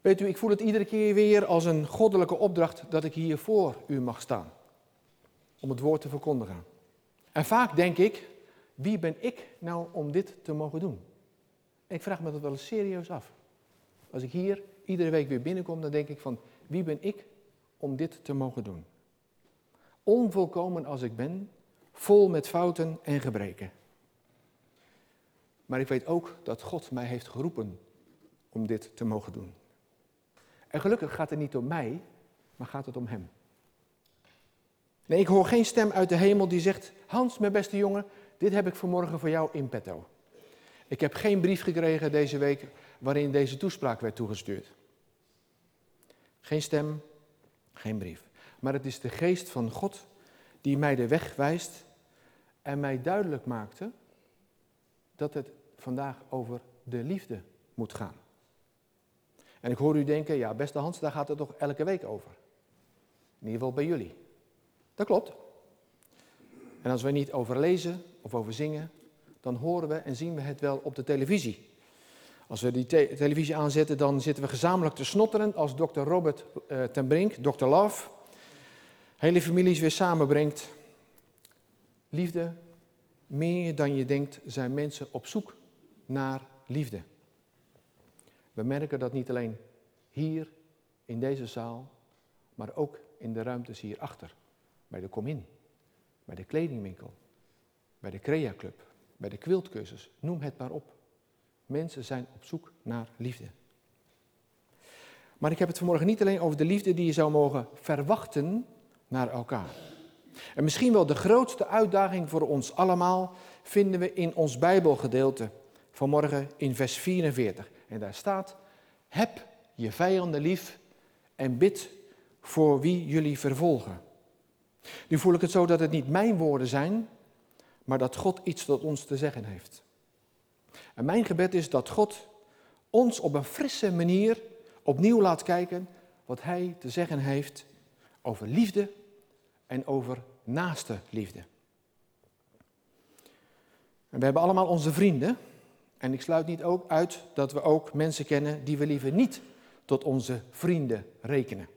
Weet u, ik voel het iedere keer weer als een goddelijke opdracht dat ik hier voor u mag staan. Om het woord te verkondigen. En vaak denk ik, wie ben ik nou om dit te mogen doen? ik vraag me dat wel eens serieus af. Als ik hier iedere week weer binnenkom, dan denk ik van, wie ben ik om dit te mogen doen? Onvolkomen als ik ben, vol met fouten en gebreken. Maar ik weet ook dat God mij heeft geroepen om dit te mogen doen. En gelukkig gaat het niet om mij, maar gaat het om Hem. Nee, ik hoor geen stem uit de hemel die zegt: Hans, mijn beste jongen, dit heb ik vanmorgen voor jou in petto. Ik heb geen brief gekregen deze week waarin deze toespraak werd toegestuurd. Geen stem, geen brief. Maar het is de geest van God die mij de weg wijst en mij duidelijk maakte dat het vandaag over de liefde moet gaan. En ik hoor u denken, ja beste Hans, daar gaat het toch elke week over. In ieder geval bij jullie. Dat klopt. En als wij niet over lezen of over zingen, dan horen we en zien we het wel op de televisie. Als we die televisie aanzetten, dan zitten we gezamenlijk te snotteren als dokter Robert uh, ten Brink, dokter Love, hele families weer samenbrengt. Liefde, meer dan je denkt, zijn mensen op zoek naar liefde. We merken dat niet alleen hier in deze zaal, maar ook in de ruimtes hierachter. Bij de Comin, bij de kledingwinkel, bij de Crea Club, bij de quiltcursus. Noem het maar op. Mensen zijn op zoek naar liefde. Maar ik heb het vanmorgen niet alleen over de liefde die je zou mogen verwachten naar elkaar. En misschien wel de grootste uitdaging voor ons allemaal vinden we in ons Bijbelgedeelte vanmorgen in vers 44. En daar staat, heb je vijanden lief en bid voor wie jullie vervolgen. Nu voel ik het zo dat het niet mijn woorden zijn, maar dat God iets tot ons te zeggen heeft. En mijn gebed is dat God ons op een frisse manier opnieuw laat kijken wat Hij te zeggen heeft over liefde en over naaste liefde. En we hebben allemaal onze vrienden. En ik sluit niet ook uit dat we ook mensen kennen die we liever niet tot onze vrienden rekenen.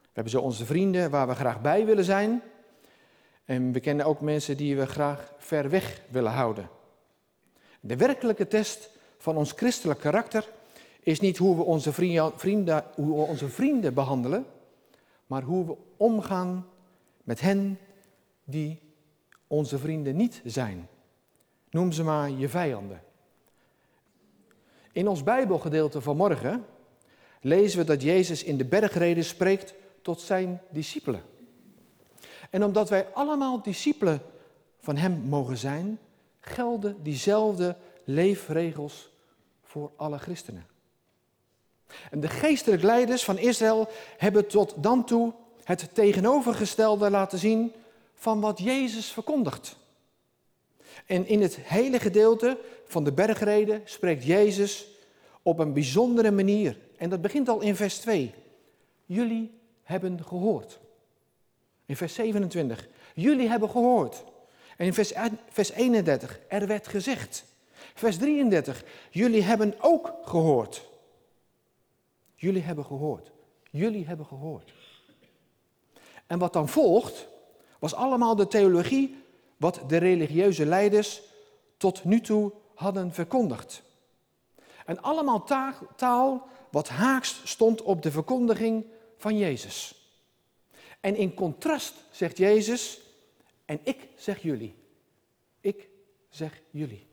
We hebben zo onze vrienden waar we graag bij willen zijn. En we kennen ook mensen die we graag ver weg willen houden. De werkelijke test van ons christelijk karakter is niet hoe we onze vrienden, hoe we onze vrienden behandelen, maar hoe we omgaan met hen die onze vrienden niet zijn. Noem ze maar je vijanden. In ons Bijbelgedeelte van morgen lezen we dat Jezus in de bergreden spreekt tot zijn discipelen. En omdat wij allemaal discipelen van Hem mogen zijn, gelden diezelfde leefregels voor alle christenen. En de geestelijke leiders van Israël hebben tot dan toe het tegenovergestelde laten zien van wat Jezus verkondigt. En in het hele gedeelte van de bergreden spreekt Jezus op een bijzondere manier. En dat begint al in vers 2. Jullie hebben gehoord. In vers 27. Jullie hebben gehoord. En in vers, vers 31. Er werd gezegd. Vers 33. Jullie hebben ook gehoord. Jullie hebben gehoord. Jullie hebben gehoord. En wat dan volgt, was allemaal de theologie wat de religieuze leiders tot nu toe hadden verkondigd. En allemaal taal wat haaks stond op de verkondiging van Jezus. En in contrast zegt Jezus, en ik zeg jullie. Ik zeg jullie.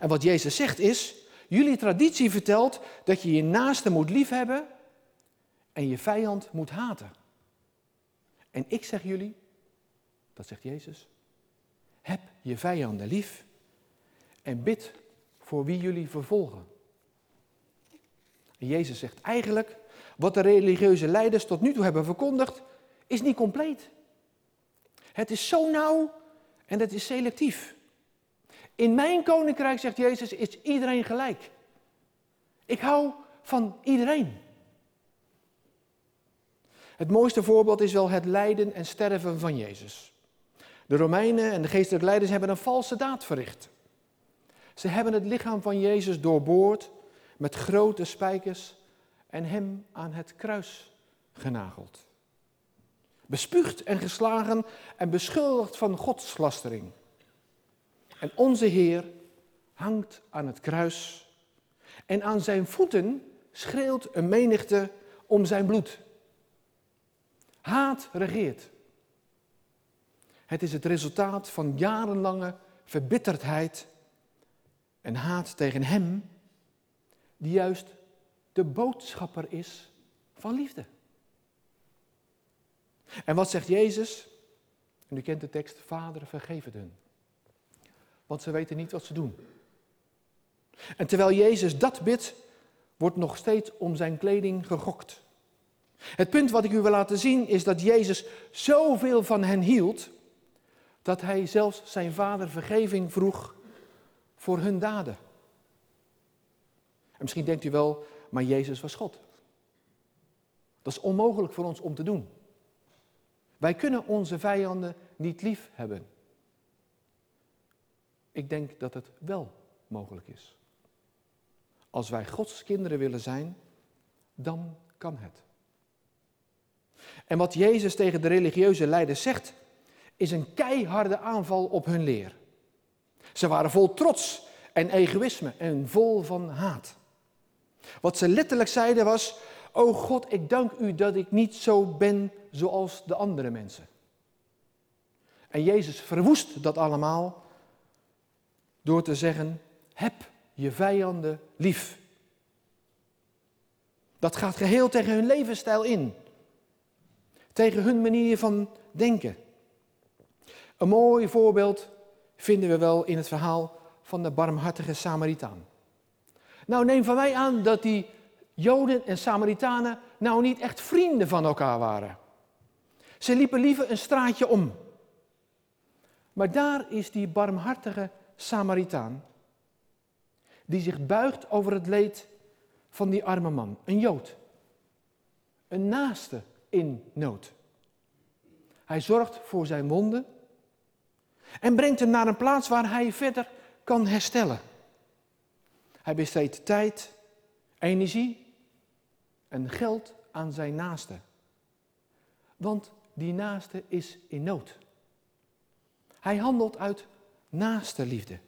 En wat Jezus zegt is, jullie traditie vertelt dat je je naaste moet liefhebben en je vijand moet haten. En ik zeg jullie, dat zegt Jezus, heb je vijanden lief en bid voor wie jullie vervolgen. En Jezus zegt eigenlijk, wat de religieuze leiders tot nu toe hebben verkondigd, is niet compleet. Het is zo nauw en het is selectief. In mijn koninkrijk, zegt Jezus, is iedereen gelijk. Ik hou van iedereen. Het mooiste voorbeeld is wel het lijden en sterven van Jezus. De Romeinen en de geestelijke leiders hebben een valse daad verricht. Ze hebben het lichaam van Jezus doorboord met grote spijkers en hem aan het kruis genageld. Bespuugd en geslagen en beschuldigd van godslastering. En onze Heer hangt aan het kruis en aan zijn voeten schreeuwt een menigte om zijn bloed. Haat regeert. Het is het resultaat van jarenlange verbitterdheid en haat tegen Hem, die juist de boodschapper is van liefde. En wat zegt Jezus? En u kent de tekst, Vader, vergeef het hun. Want ze weten niet wat ze doen. En terwijl Jezus dat bidt, wordt nog steeds om zijn kleding gegokt. Het punt wat ik u wil laten zien is dat Jezus zoveel van hen hield, dat hij zelfs zijn vader vergeving vroeg voor hun daden. En misschien denkt u wel, maar Jezus was God. Dat is onmogelijk voor ons om te doen. Wij kunnen onze vijanden niet lief hebben. Ik denk dat het wel mogelijk is. Als wij Gods kinderen willen zijn, dan kan het. En wat Jezus tegen de religieuze leiders zegt, is een keiharde aanval op hun leer. Ze waren vol trots en egoïsme en vol van haat. Wat ze letterlijk zeiden was: O God, ik dank u dat ik niet zo ben zoals de andere mensen. En Jezus verwoest dat allemaal door te zeggen: Heb je vijanden lief. Dat gaat geheel tegen hun levensstijl in, tegen hun manier van denken. Een mooi voorbeeld vinden we wel in het verhaal van de barmhartige Samaritaan. Nou, neem van mij aan dat die Joden en Samaritanen nou niet echt vrienden van elkaar waren. Ze liepen liever een straatje om. Maar daar is die barmhartige Samaritaan, die zich buigt over het leed van die arme man, een Jood, een naaste in nood. Hij zorgt voor zijn wonden en brengt hem naar een plaats waar hij verder kan herstellen. Hij besteedt tijd, energie en geld aan zijn naaste. Want die naaste is in nood. Hij handelt uit naaste liefde,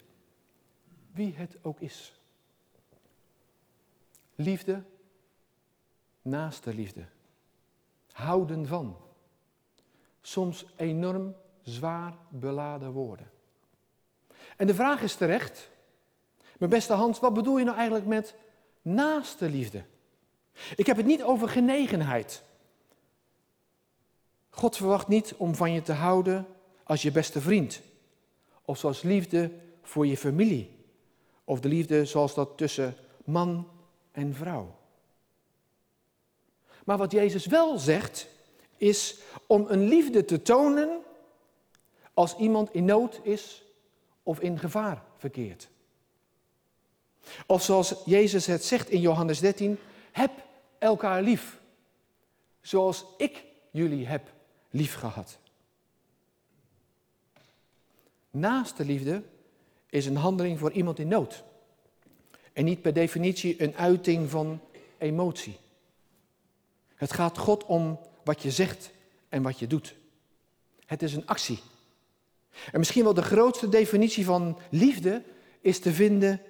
wie het ook is. Liefde, naaste liefde, houden van. Soms enorm zwaar beladen woorden. En de vraag is terecht, mijn beste Hans, wat bedoel je nou eigenlijk met naaste liefde? Ik heb het niet over genegenheid. God verwacht niet om van je te houden als je beste vriend. Of zoals liefde voor je familie. Of de liefde zoals dat tussen man en vrouw. Maar wat Jezus wel zegt, is om een liefde te tonen als iemand in nood is of in gevaar verkeert. Of zoals Jezus het zegt in Johannes 13, heb elkaar lief, zoals ik jullie heb lief gehad. Naaste liefde is een handeling voor iemand in nood. En niet per definitie een uiting van emotie. Het gaat God om wat je zegt en wat je doet. Het is een actie. En misschien wel de grootste definitie van liefde is te vinden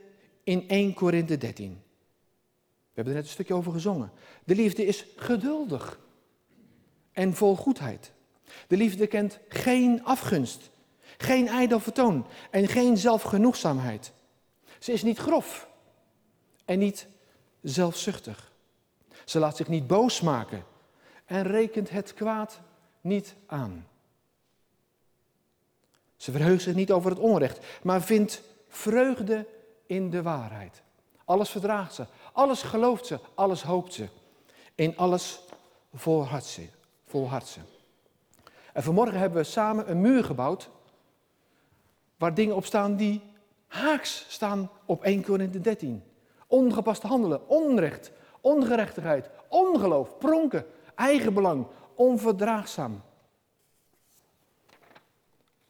in 1 Korinthe 13. We hebben er net een stukje over gezongen. De liefde is geduldig en vol goedheid. De liefde kent geen afgunst, geen ijdel vertoon en geen zelfgenoegzaamheid. Ze is niet grof en niet zelfzuchtig. Ze laat zich niet boos maken en rekent het kwaad niet aan. Ze verheugt zich niet over het onrecht, maar vindt vreugde in de waarheid. Alles verdraagt ze, alles gelooft ze, alles hoopt ze. In alles volhardt ze. Ze. En vanmorgen hebben we samen een muur gebouwd waar dingen op staan die haaks staan op 1 Korinthe 13. Ongepaste handelen, onrecht, ongerechtigheid, ongeloof, pronken, eigenbelang, onverdraagzaam.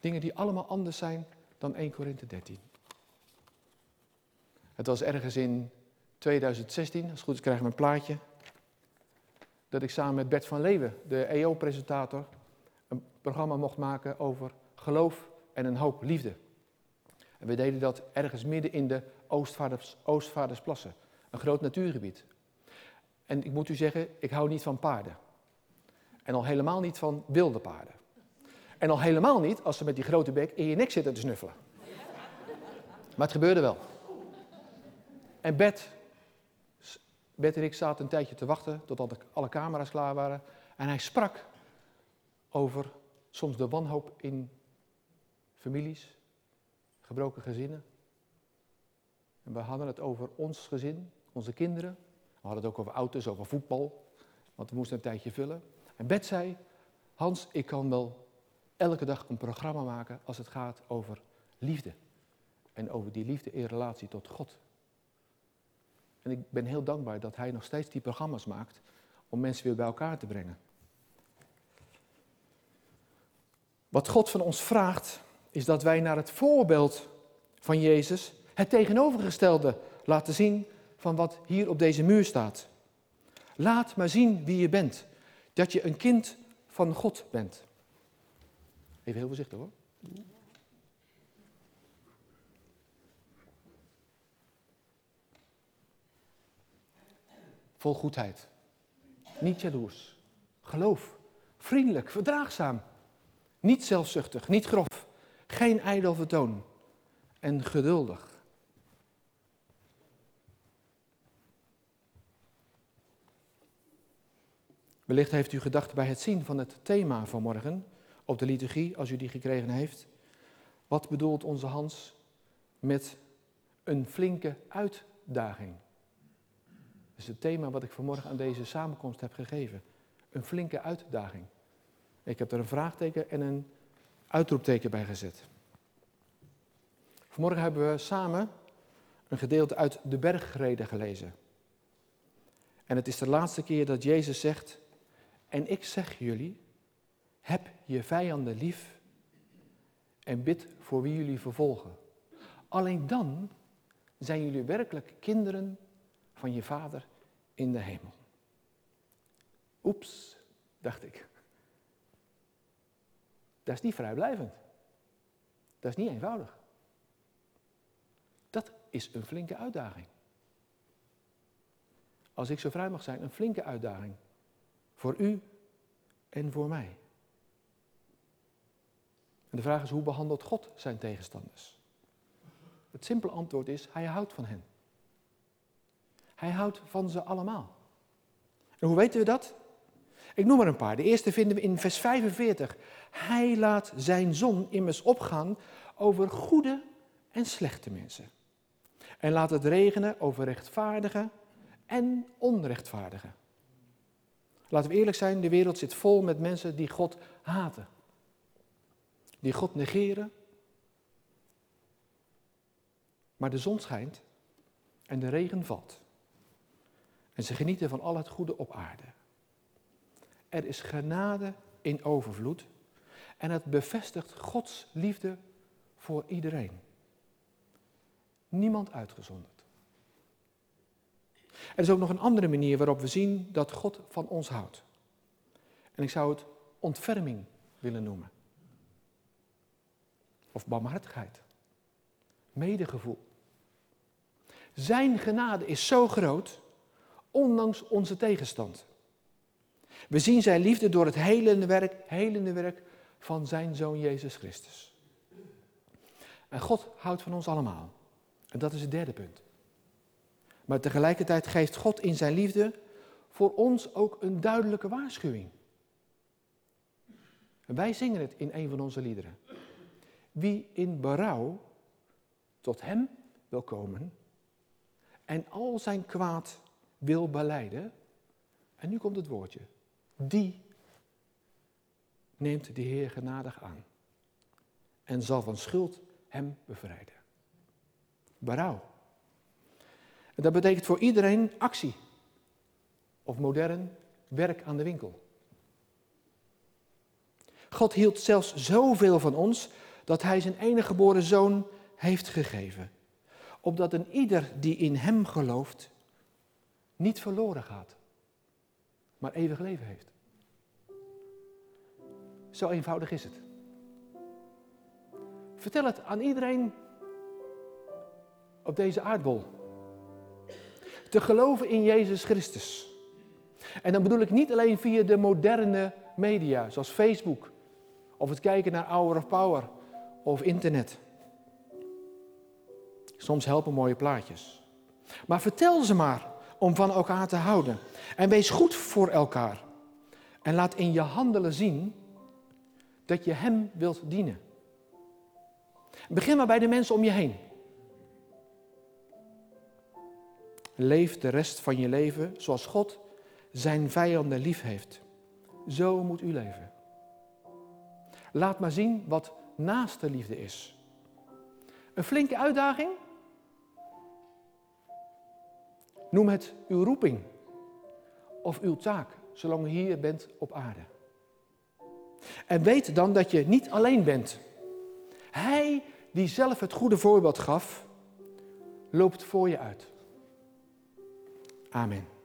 Dingen die allemaal anders zijn dan 1 Korinthe 13. Het was ergens in 2016, als het goed is krijgen we een plaatje, dat ik samen met Bert van Leeuwen, de EO-presentator, een programma mocht maken over geloof en een hoop liefde. En we deden dat ergens midden in de Oostvaarders, Oostvaardersplassen, een groot natuurgebied. En ik moet u zeggen, ik hou niet van paarden. En al helemaal niet van wilde paarden. En al helemaal niet als ze met die grote bek in je nek zitten te snuffelen. Maar het gebeurde wel. En Bert, Bert en ik zaten een tijdje te wachten totdat alle camera's klaar waren. En hij sprak over soms de wanhoop in families, gebroken gezinnen. En we hadden het over ons gezin, onze kinderen. We hadden het ook over auto's, over voetbal, want we moesten een tijdje vullen. En Bert zei, Hans, ik kan wel elke dag een programma maken als het gaat over liefde. En over die liefde in relatie tot God. En ik ben heel dankbaar dat hij nog steeds die programma's maakt om mensen weer bij elkaar te brengen. Wat God van ons vraagt, is dat wij naar het voorbeeld van Jezus het tegenovergestelde laten zien van wat hier op deze muur staat. Laat maar zien wie je bent. Dat je een kind van God bent. Even heel voorzichtig hoor. Vol goedheid. Niet jaloers. Geloof. Vriendelijk, verdraagzaam. Niet zelfzuchtig, niet grof. Geen ijdel vertoon. En geduldig. Wellicht heeft u gedacht bij het zien van het thema van morgen op de liturgie, als u die gekregen heeft. Wat bedoelt onze Hans met een flinke uitdaging? Dat is het thema wat ik vanmorgen aan deze samenkomst heb gegeven. Een flinke uitdaging. Ik heb er een vraagteken en een uitroepteken bij gezet. Vanmorgen hebben we samen een gedeelte uit de bergreden gelezen. En het is de laatste keer dat Jezus zegt, en ik zeg jullie, heb je vijanden lief en bid voor wie jullie vervolgen. Alleen dan zijn jullie werkelijk kinderen van je Vader in de hemel. Oeps, dacht ik. Dat is niet vrijblijvend. Dat is niet eenvoudig. Dat is een flinke uitdaging. Als ik zo vrij mag zijn, een flinke uitdaging. Voor u en voor mij. En de vraag is, hoe behandelt God zijn tegenstanders? Het simpele antwoord is, hij houdt van hen. Hij houdt van ze allemaal. En hoe weten we dat? Ik noem er een paar. De eerste vinden we in vers 45. Hij laat zijn zon immers opgaan over goede en slechte mensen. En laat het regenen over rechtvaardige en onrechtvaardige. Laten we eerlijk zijn, de wereld zit vol met mensen die God haten. Die God negeren. Maar de zon schijnt en de regen valt. En ze genieten van al het goede op aarde. Er is genade in overvloed en het bevestigt Gods liefde voor iedereen. Niemand uitgezonderd. Er is ook nog een andere manier waarop we zien dat God van ons houdt. En ik zou het ontferming willen noemen. Of barmhartigheid. Medegevoel. Zijn genade is zo groot ondanks onze tegenstand. We zien zijn liefde door het helende werk, helende werk van zijn zoon Jezus Christus. En God houdt van ons allemaal. En dat is het derde punt. Maar tegelijkertijd geeft God in zijn liefde voor ons ook een duidelijke waarschuwing. En wij zingen het in een van onze liederen. Wie in berouw tot hem wil komen en al zijn kwaad wil beleiden. En nu komt het woordje. Die neemt de Heer genadig aan. En zal van schuld hem bevrijden. Berouw. En dat betekent voor iedereen actie. Of modern werk aan de winkel. God hield zelfs zoveel van ons dat hij zijn enige geboren zoon heeft gegeven. Opdat een ieder die in hem gelooft niet verloren gaat, maar eeuwig leven heeft. Zo eenvoudig is het. Vertel het aan iedereen op deze aardbol. Te geloven in Jezus Christus. En dan bedoel ik niet alleen via de moderne media, zoals Facebook, of het kijken naar Hour of Power of internet. Soms helpen mooie plaatjes. Maar vertel ze maar om van elkaar te houden. En wees goed voor elkaar. En laat in je handelen zien dat je Hem wilt dienen. Begin maar bij de mensen om je heen. Leef de rest van je leven zoals God zijn vijanden lief heeft. Zo moet u leven. Laat maar zien wat naaste liefde is. Een flinke uitdaging? Noem het uw roeping of uw taak, zolang u hier bent op aarde. En weet dan dat je niet alleen bent. Hij die zelf het goede voorbeeld gaf, loopt voor je uit. Amen.